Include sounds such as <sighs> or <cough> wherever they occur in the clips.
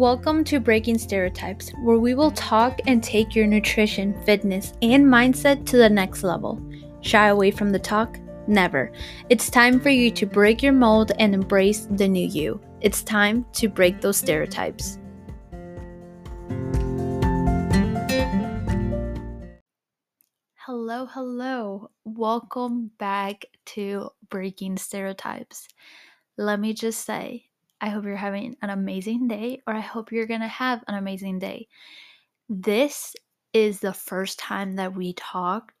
Welcome to Breaking Stereotypes, where we will talk and take your nutrition, fitness, and mindset to the next level. Shy away from the talk? Never. It's time for you to break your mold and embrace the new you. It's time to break those stereotypes. Hello, hello. Welcome back to Breaking Stereotypes. Let me just say, I hope you're having an amazing day, or I hope you're going to have an amazing day. This is the first time that we talked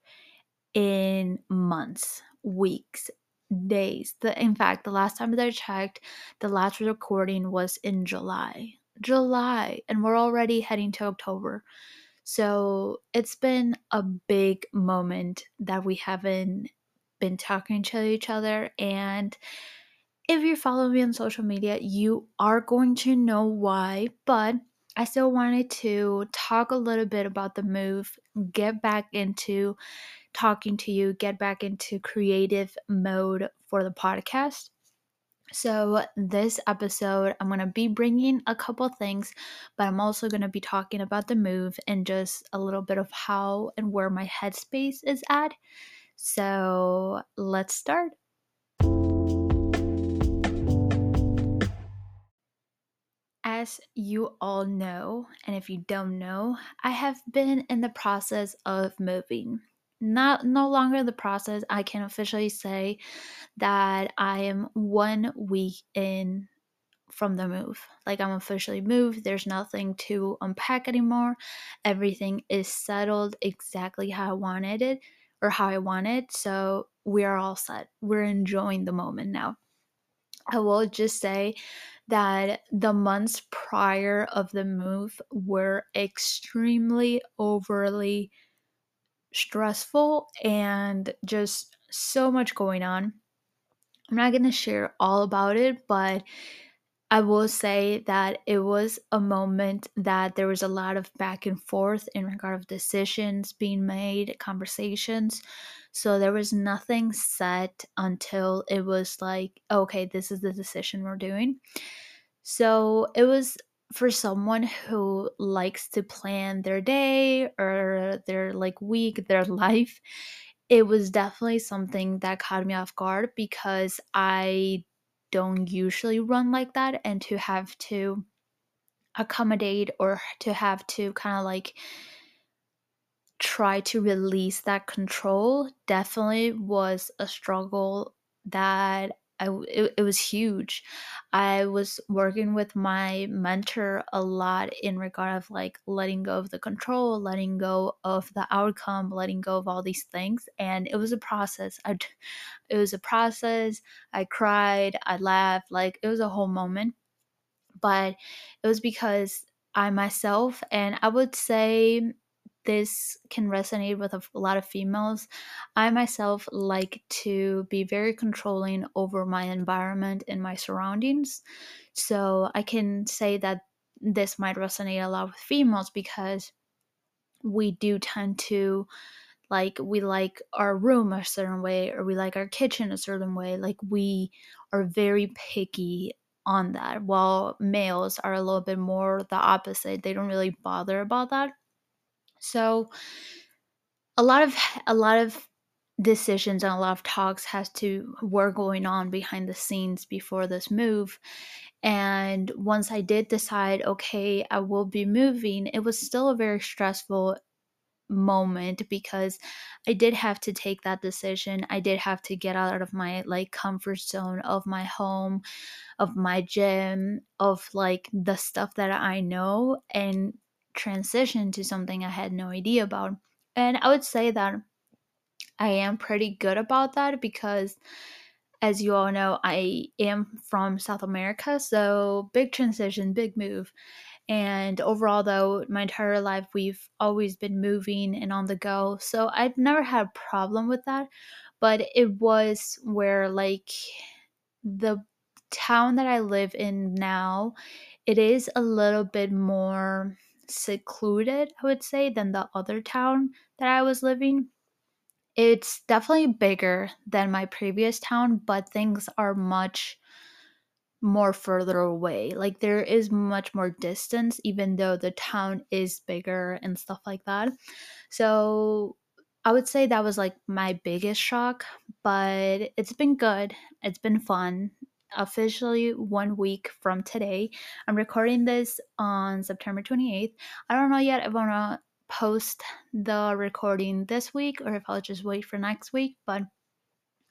in months, weeks, days. The, in fact, the last time that I checked, the last recording was in July. July, and we're already heading to October. So it's been a big moment that we haven't been talking to each other. And if you follow me on social media, you are going to know why, but I still wanted to talk a little bit about the move, get back into talking to you, get back into creative mode for the podcast. So, this episode, I'm going to be bringing a couple things, but I'm also going to be talking about the move and just a little bit of how and where my headspace is at. So, let's start. As you all know, and if you don't know, I have been in the process of moving. Not no longer the process, I can officially say that I am one week in from the move. Like I'm officially moved. There's nothing to unpack anymore. Everything is settled exactly how I wanted it or how I wanted. So we are all set. We're enjoying the moment now. I will just say that the months prior of the move were extremely overly stressful and just so much going on. I'm not going to share all about it, but I will say that it was a moment that there was a lot of back and forth in regard of decisions being made, conversations. So there was nothing set until it was like, okay, this is the decision we're doing. So it was for someone who likes to plan their day or their like week, their <laughs> life. It was definitely something that caught me off guard because I don't usually run like that and to have to accommodate or to have to kind of like try to release that control definitely was a struggle that I, it, it was huge. I was working with my mentor a lot in regard of like letting go of the control, letting go of the outcome, letting go of all these things, and it was a process. I, it was a process. I cried, I laughed, like it was a whole moment, but it was because I myself, and I would say this can resonate with a lot of females. I myself like to be very controlling over my environment and my surroundings. So I can say that this might resonate a lot with females because we do tend to like we like our room a certain way or we like our kitchen a certain way like we are very picky on that while males are a little bit more the opposite they don't really bother about that so a lot of a lot of decisions and a lot of talks has to were going on behind the scenes before this move and once i did decide okay i will be moving it was still a very stressful moment because i did have to take that decision. I did have to get out of my like comfort zone of my home of my gym of like the stuff that i know and transition to something I had no idea about. And I would say that I am pretty good about that because as you all know, I am from South America, so big transition, big move. And overall, though, my entire life we've always been moving and on the go, so I've never had a problem with that. But it was where, like, the town that I live in now, it is a little bit more secluded, I would say, than the other town that I was living. It's definitely bigger than my previous town, but things are much more further away. Like there is much more distance, even though the town is bigger and stuff like that. So I would say that was like my biggest shock, but it's been good. It's been fun. Officially one week from today. I'm recording this on September 28th. I don't know yet if I'm gonna post the recording this week or if I'll just wait for next week, but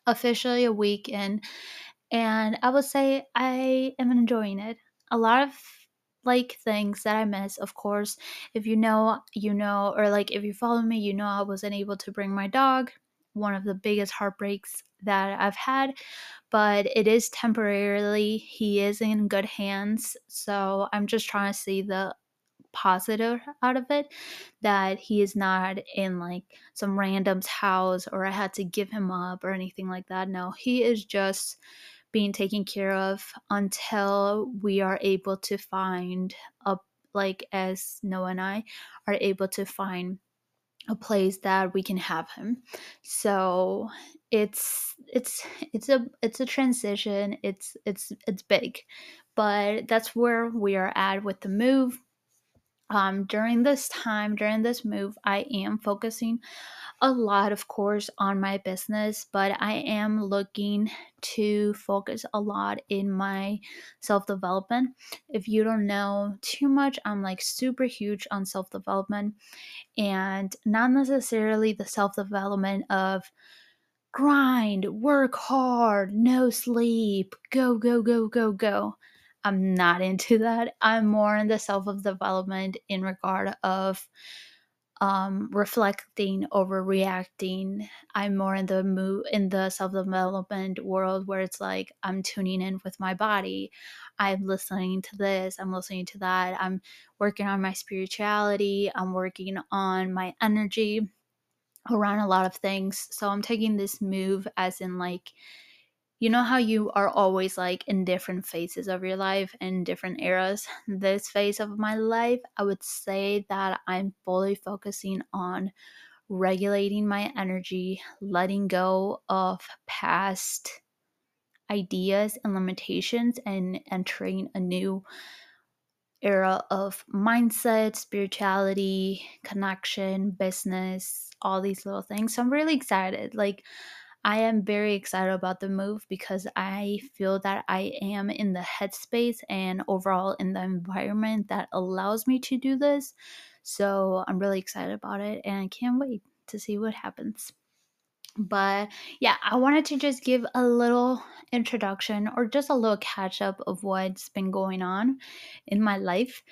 officially a week in and I would say I am enjoying it. A lot of like things that I miss, of course. If you know, you know, or like if you follow me, you know I wasn't able to bring my dog. One of the biggest heartbreaks that I've had, but it is temporarily. He is in good hands. So I'm just trying to see the positive out of it that he is not in like some random's house or I had to give him up or anything like that. No, he is just being taken care of until we are able to find a like as Noah and I are able to find a place that we can have him. So it's it's it's a it's a transition. It's it's it's big. But that's where we are at with the move. Um during this time, during this move, I am focusing a lot, of course, on my business, but I am looking to focus a lot in my self development. If you don't know too much, I'm like super huge on self development and not necessarily the self development of grind, work hard, no sleep, go, go, go, go, go. I'm not into that. I'm more in the self development in regard of um, reflecting over reacting. I'm more in the move in the self development world where it's like I'm tuning in with my body. I'm listening to this. I'm listening to that. I'm working on my spirituality. I'm working on my energy around a lot of things. So I'm taking this move as in like you know how you are always like in different phases of your life in different eras? This phase of my life i would say that i'm fully focusing on regulating my energy letting go of past ideas and limitations and entering a new era of mindset spirituality connection business all these little things. So i'm really excited. Like I am very excited about the move because I feel that I am in the headspace and overall in the environment that allows me to do this. So I'm really excited about it and I can't wait to see what happens. But yeah, I wanted to just give a little introduction or just a little catch up of what's been going on in my life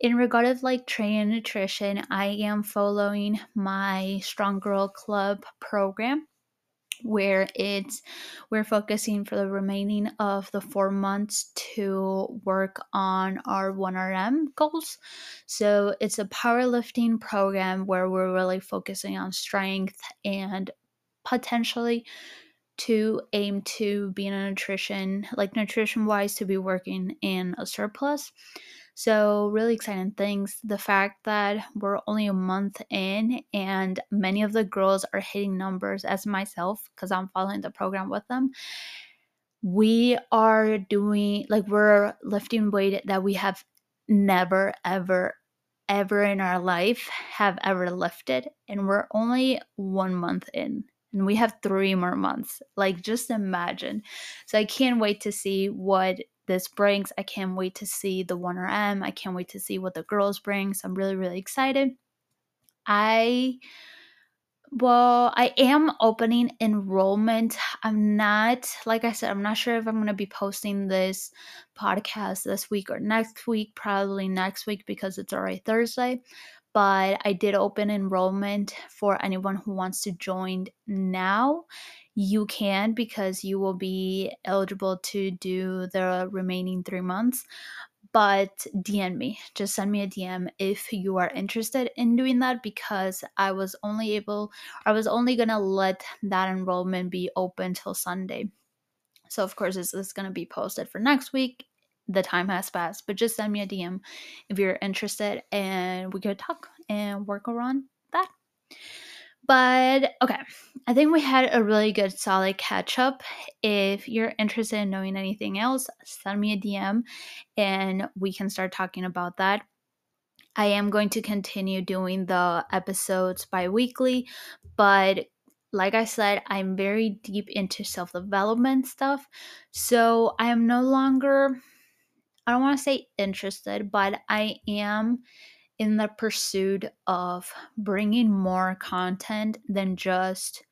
in regard of like training nutrition i am following my strong girl club program where it's we're focusing for the remaining of the four months to work on our 1RM goals. So it's a powerlifting program where we're really focusing on strength and potentially to aim to be in a nutrition like nutrition wise to be working in a surplus so, really exciting things. The fact that we're only a month in and many of the girls are hitting numbers as myself because I'm following the program with them. We are doing like we're lifting weight that we have never, ever, ever in our life have ever lifted. And we're only one month in and we have three more months. Like, just imagine. So, I can't wait to see what this brings. I can't wait to see the 1RM. I can't wait to see what the girls bring. So I'm really, really excited. I well, I am opening enrollment. I'm not, like I said, I'm not sure if I'm going to be posting this podcast this week or next week, probably next week because it's already Thursday. But I did open enrollment for anyone who wants to join now you can because you will be eligible to do the remaining three months. But DM me, just send me a DM if you are interested in doing that because I was only able, I was only gonna let that enrollment be open till Sunday. So, of course, this is gonna be posted for next week. The time has passed, but just send me a DM if you're interested and we could talk and work around that. But okay, I think we had a really good solid catch up. If you're interested in knowing anything else, send me a DM and we can start talking about that. I am going to continue doing the episodes bi weekly, but like I said, I'm very deep into self development stuff. So I am no longer, I don't want to say interested, but I am in the pursuit of bringing more content than just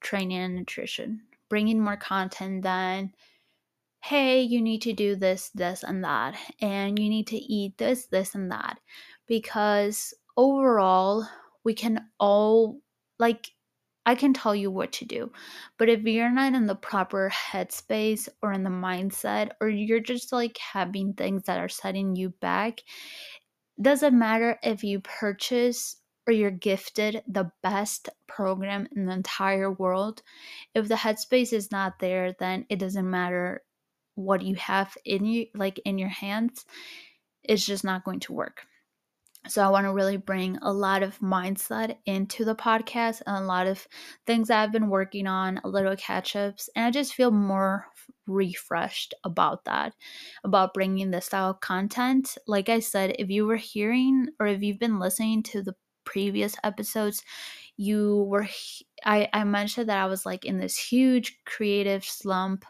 training and nutrition, bringing more content than hey, you need to do this, this, and that, and you need to eat this, this, and that. Because overall, we can all, like, I can tell you what to do. But if you're not in the proper headspace or in the mindset, or you're just like having things that are setting you back, doesn't matter if you purchase or you're gifted the best program in the entire world. If the headspace is not there, then it doesn't matter what you have in you like in your hands. It's just not going to work. So I want to really bring a lot of mindset into the podcast and a lot of things I've been working on, a little catch ups, and I just feel more refreshed about that, about bringing this style of content. Like I said, if you were hearing or if you've been listening to the previous episodes, you were I, I mentioned that I was like in this huge creative slump.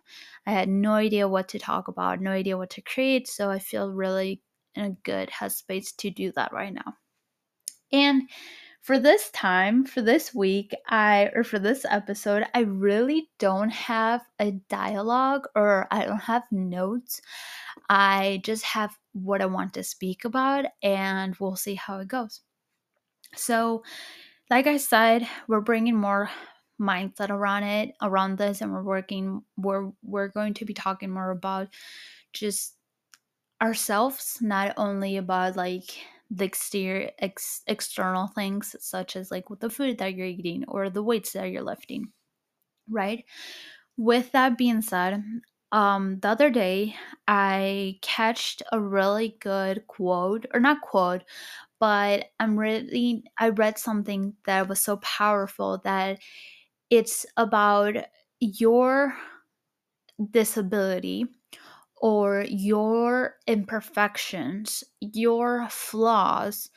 I had no idea what to talk about, no idea what to create. So I feel really in a good headspace to do that right now. And for this time, for this week, I or for this episode, I really don't have a dialogue or I don't have notes. I just have what I want to speak about and we'll see how it goes. So, like I said, we're bringing more mindset around it around this and we're working we're we're going to be talking more about just ourselves, not only about like the exterior ex- external things such as like with the food that you're eating or the weights that you're lifting right? With that being said um the other day i catched a really good quote or not quote but i'm really i read something that was so powerful that it's about your disability or your imperfections, your flaws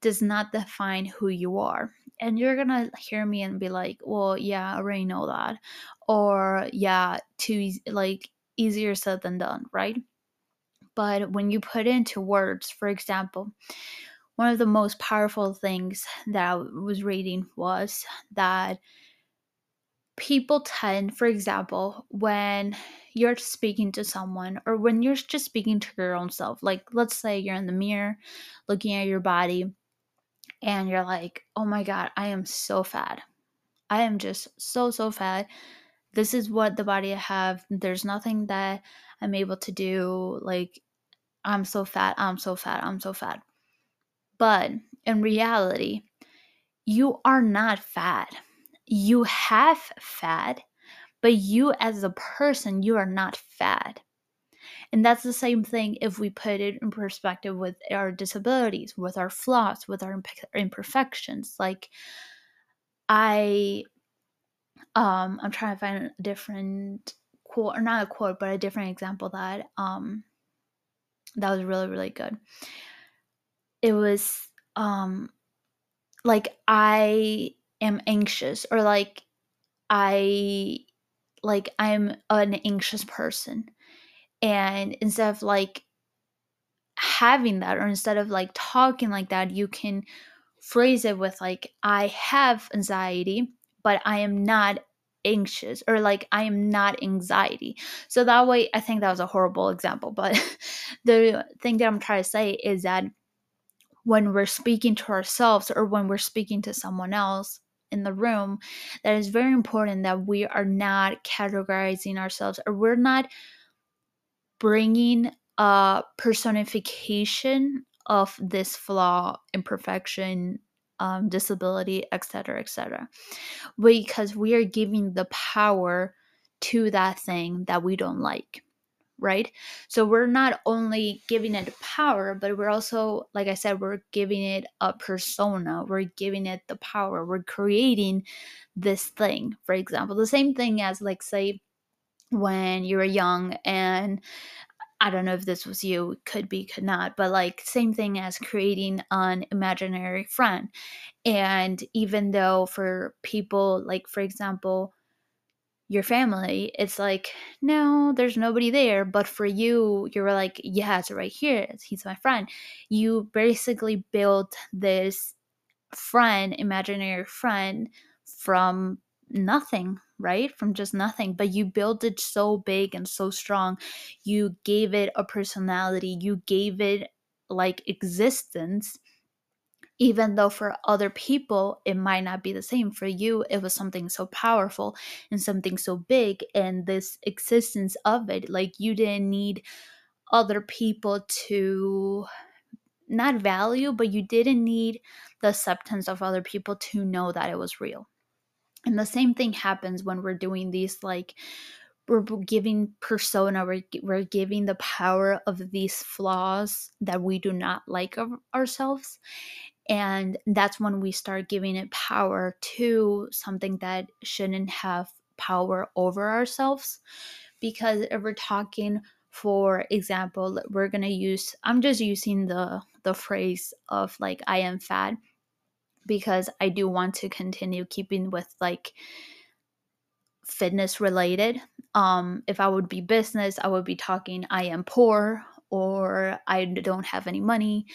does not define who you are. And you're gonna hear me and be like, well, yeah, I already know that. Or, yeah, too like easier said than done, right? But when you put into words, for example, one of the most powerful things that I was reading was that people tend, for example, when you're speaking to someone or when you're just speaking to your own self, like let's say you're in the mirror looking at your body and you're like, oh my God, I am so fat. I am just so, so fat. This is what the body I have. There's nothing that I'm able to do. Like, I'm so fat, I'm so fat, I'm so fat. But in reality, you are not fat you have fat, but you as a person, you are not fat. And that's the same thing if we put it in perspective with our disabilities, with our flaws, with our imperfections. Like, I, um, I'm trying to find a different quote, or not a quote, but a different example that, um, that was really, really good. It was, um, like I am anxious or like I like I'm an anxious person. And instead of like having that or instead of like talking like that, you can phrase it with like I have anxiety, but I am not anxious or like I am not anxiety. So that way I think that was a horrible example, but <laughs> the thing that I'm trying to say is that when we're speaking to ourselves or when we're speaking to someone else, in the room that is very important that we are not categorizing ourselves or we're not bringing a personification of this flaw imperfection um, disability etc etc because we are giving the power to that thing that we don't like right? So we're not only giving it power, but we're also, like I said, we're giving it a persona. We're giving it the power. We're creating this thing. For example, the same thing as, like, say, when you were young and I don't know if this was you, could be, could not, but like same thing as creating an imaginary friend. And even though for people, like for example, your family, it's like, no, there's nobody there. But for you, you're like, yeah, it's right here. He's my friend. You basically built this friend, imaginary friend, from nothing, right? From just nothing. But you built it so big and so strong. You gave it a personality, you gave it like existence. Even though for other people it might not be the same, for you it was something so powerful and something so big, and this existence of it, like you didn't need other people to not value, but you didn't need the acceptance of other people to know that it was real. And the same thing happens when we're doing these like we're giving persona we're, we're giving the power of these flaws that we do not like of ourselves and that's when we start giving it power to something that shouldn't have power over ourselves because if we're talking for example we're going to use i'm just using the the phrase of like i am fat because I do want to continue keeping with like fitness related. Um, if I would be business, I would be talking I am poor or I don't have any money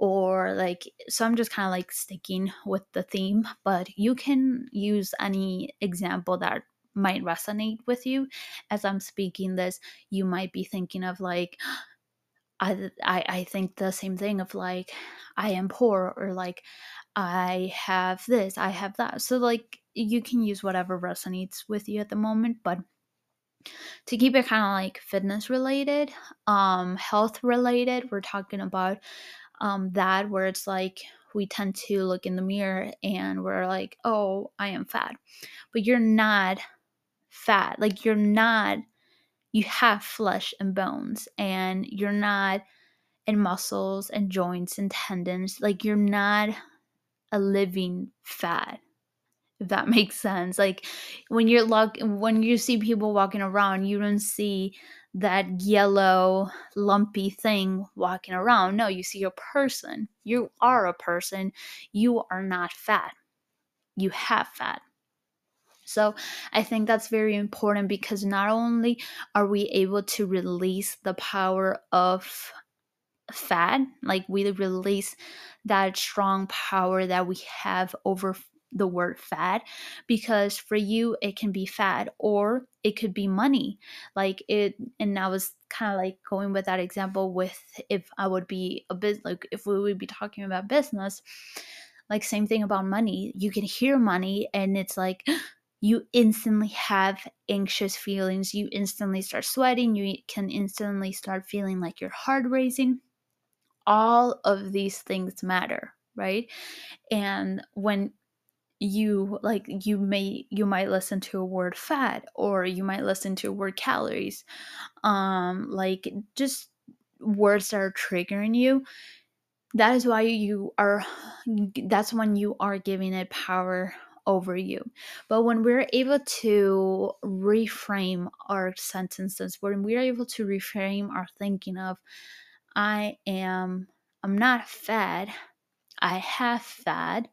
or like so I'm just kind of like sticking with the theme, but you can use any example that might resonate with you as I'm speaking this. You might be thinking of like <gasps> I, I I think the same thing of like I am poor or like I have this, I have that. So like you can use whatever resonates with you at the moment, but to keep it kind of like fitness related, um health related, we're talking about um that where it's like we tend to look in the mirror and we're like, "Oh, I am fat." But you're not fat. Like you're not you have flesh and bones and you're not in muscles and joints and tendons. Like you're not a living fat if that <laughs> makes sense like when you're look when you see people walking around you don't see that yellow lumpy thing walking around. No you see a person. You are a person. You are not fat. You have fat. So I think that's very important because not only are we able to release the power of fat like we release that strong power that we have over the word fad because for you it can be fad or it could be money. Like it and i was kind of like going with that example with if i would be a bit like if we would be talking about business like same thing about money. You can hear money and it's like <gasps> you instantly have anxious feelings. You instantly start sweating. You can instantly start feeling like your heart racing. All of these things matter right? And when you like you may you might listen to a word fat or you might listen to a word calories um like just words that are triggering you that is why you are that's when you are giving it power over you but when we're able to reframe our sentences when we're able to reframe our thinking of I am, I'm not fat, I have fat.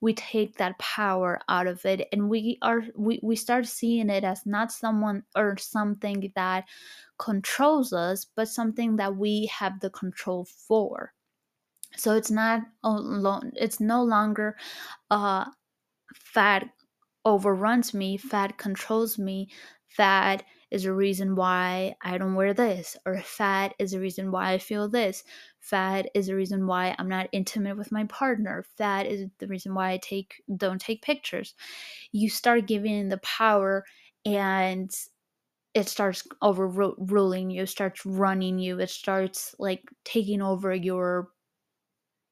We take that power out of it and we are we, we start seeing it as not someone or something that controls us, but something that we have the control for. So it's not alone it's no longer uh fat overruns me, fat controls me, fat is a reason why I don't wear this, or fat is a reason why I feel this. Fat is a reason why I'm not intimate with my partner. Fat is the reason why I take don't take pictures. You start giving the power and it starts overruling you, starts running you, it starts like taking over your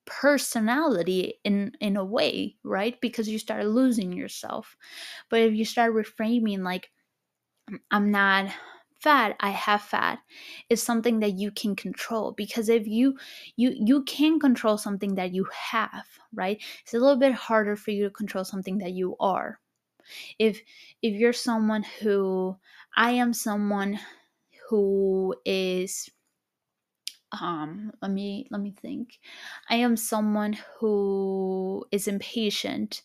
personality in in a way right because you start losing yourself but if you start reframing like I'm not fat i have fat is something that you can control because if you you you can control something that you have right? It's a little bit harder for you to control something that you are. If if you're someone who i am someone who is um let me let me think. I am someone who is impatient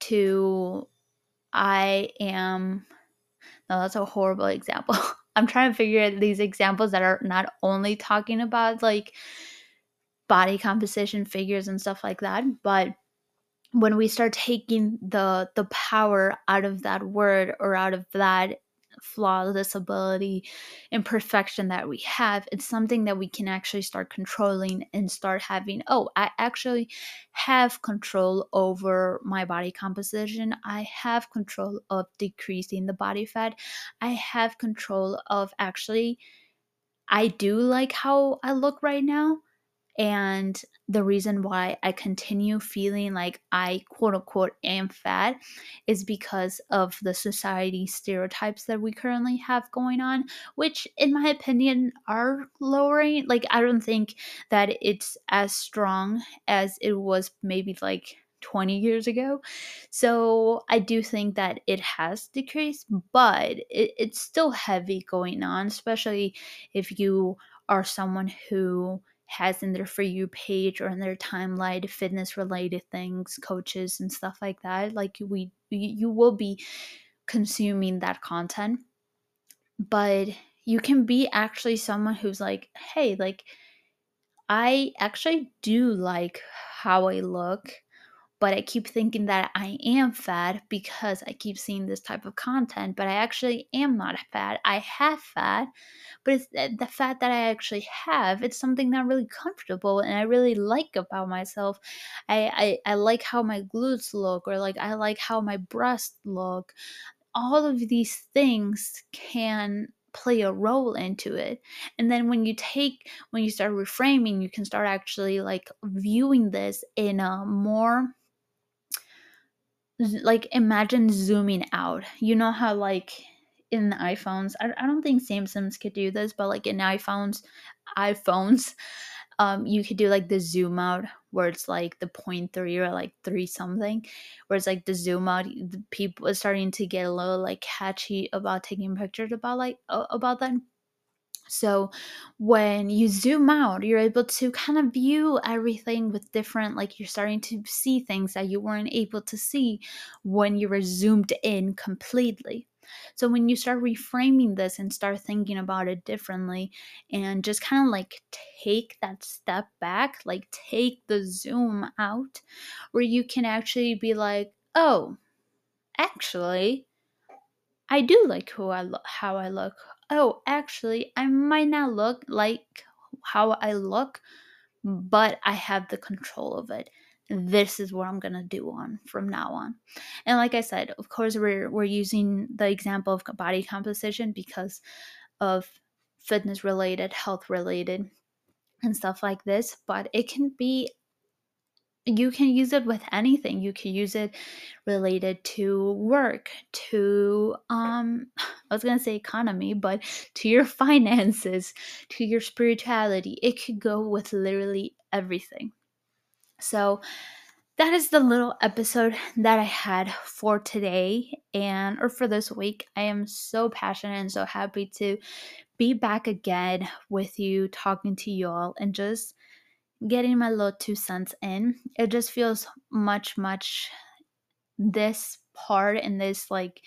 to i am no that's a horrible example. <laughs> I'm trying to figure these examples that are not only talking about like body composition figures and stuff like that but when we start taking the the power out of that word or out of that flaw, disability, imperfection that we have, it's something that we can actually start controlling and start having, oh, I actually have control over my body composition. I have control of decreasing the body fat. I have control of actually, I do like how I look right now. And the reason why I continue feeling like I quote unquote am fat is because of the society stereotypes that we currently have going on, which, in my opinion, are lowering. Like, I don't think that it's as strong as it was maybe like 20 years ago. So I do think that it has decreased, but it, it's still heavy going on, especially if you are someone who has in their for you page or in their timeline fitness related things coaches and stuff like that like we you will be consuming that content. But you can be actually someone who's like hey like i actually do like how i look but I keep thinking that I am fat because I keep seeing this type of content, but I actually am not fat. I have fat, but it's eh, the fat that I actually have. It's something that I'm really comfortable and I really like about myself. I, I, I like how my glutes look, or like I like how my breasts look. All of these things can play a role into it and then when you take when you start reframing you can start actually like viewing this in a more like imagine zooming out. You know how like in the iPhones, I, I don't think Samsungs could do this, but like in iPhones, iPhones, <laughs> um, you could do like the zoom out where it's like the point three or like three something, where it's like the zoom out. The people are starting to get a little like catchy about taking pictures about like about that so when you zoom out, you're able to kind of view everything with different, like you're starting to see things that you weren't able to see when you were zoomed in completely. So when you start reframing this and start thinking about it differently and just kind of like take that step back, like take the zoom out, where you can actually be like, oh, actually, I do like who I look, how I look oh, actually, I might not look like how I look, but I have the control of it. This is what I'm gonna do on from now on. And like I said, of course, we're we're using the example of body composition because of fitness related, health related, and stuff like this. But it can be you can use it with anything. You can use it related to work to um <sighs> i was going to say economy but to your <laughs> finances to your spirituality. It could go with literally everything. So that is the little episode that i had for today and or for this week. I am so passionate and so happy to be back again with you talking to you all and just getting my little two cents in. It just feels much, much this part and this like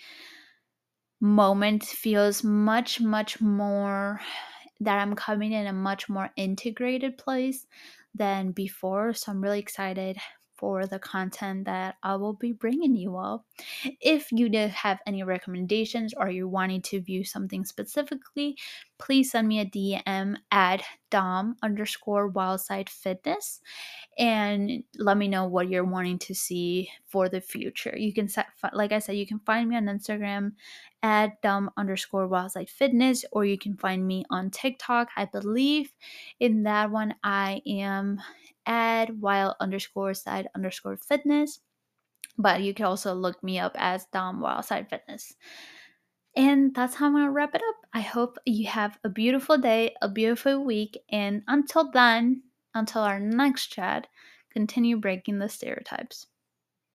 moment feels much, much more that I'm coming in a much more integrated place than before. So I'm really excited for the content that I will be bringing you all. If you did have any recommendations or you're wanting to view something specifically, please send me a DM at dom underscore wildside fitness and let me know what you're wanting to see for the future. You can set, like I said, you can find me on Instagram at dom underscore wildside fitness, or you can find me on TikTok. I believe in that one I am at wild underscore side underscore fitness. But you can also look me up as Dom Wildside Fitness. And that's how I'm gonna wrap it up. I hope you have a beautiful day, a beautiful week, and until then, until our next chat, continue breaking the stereotypes.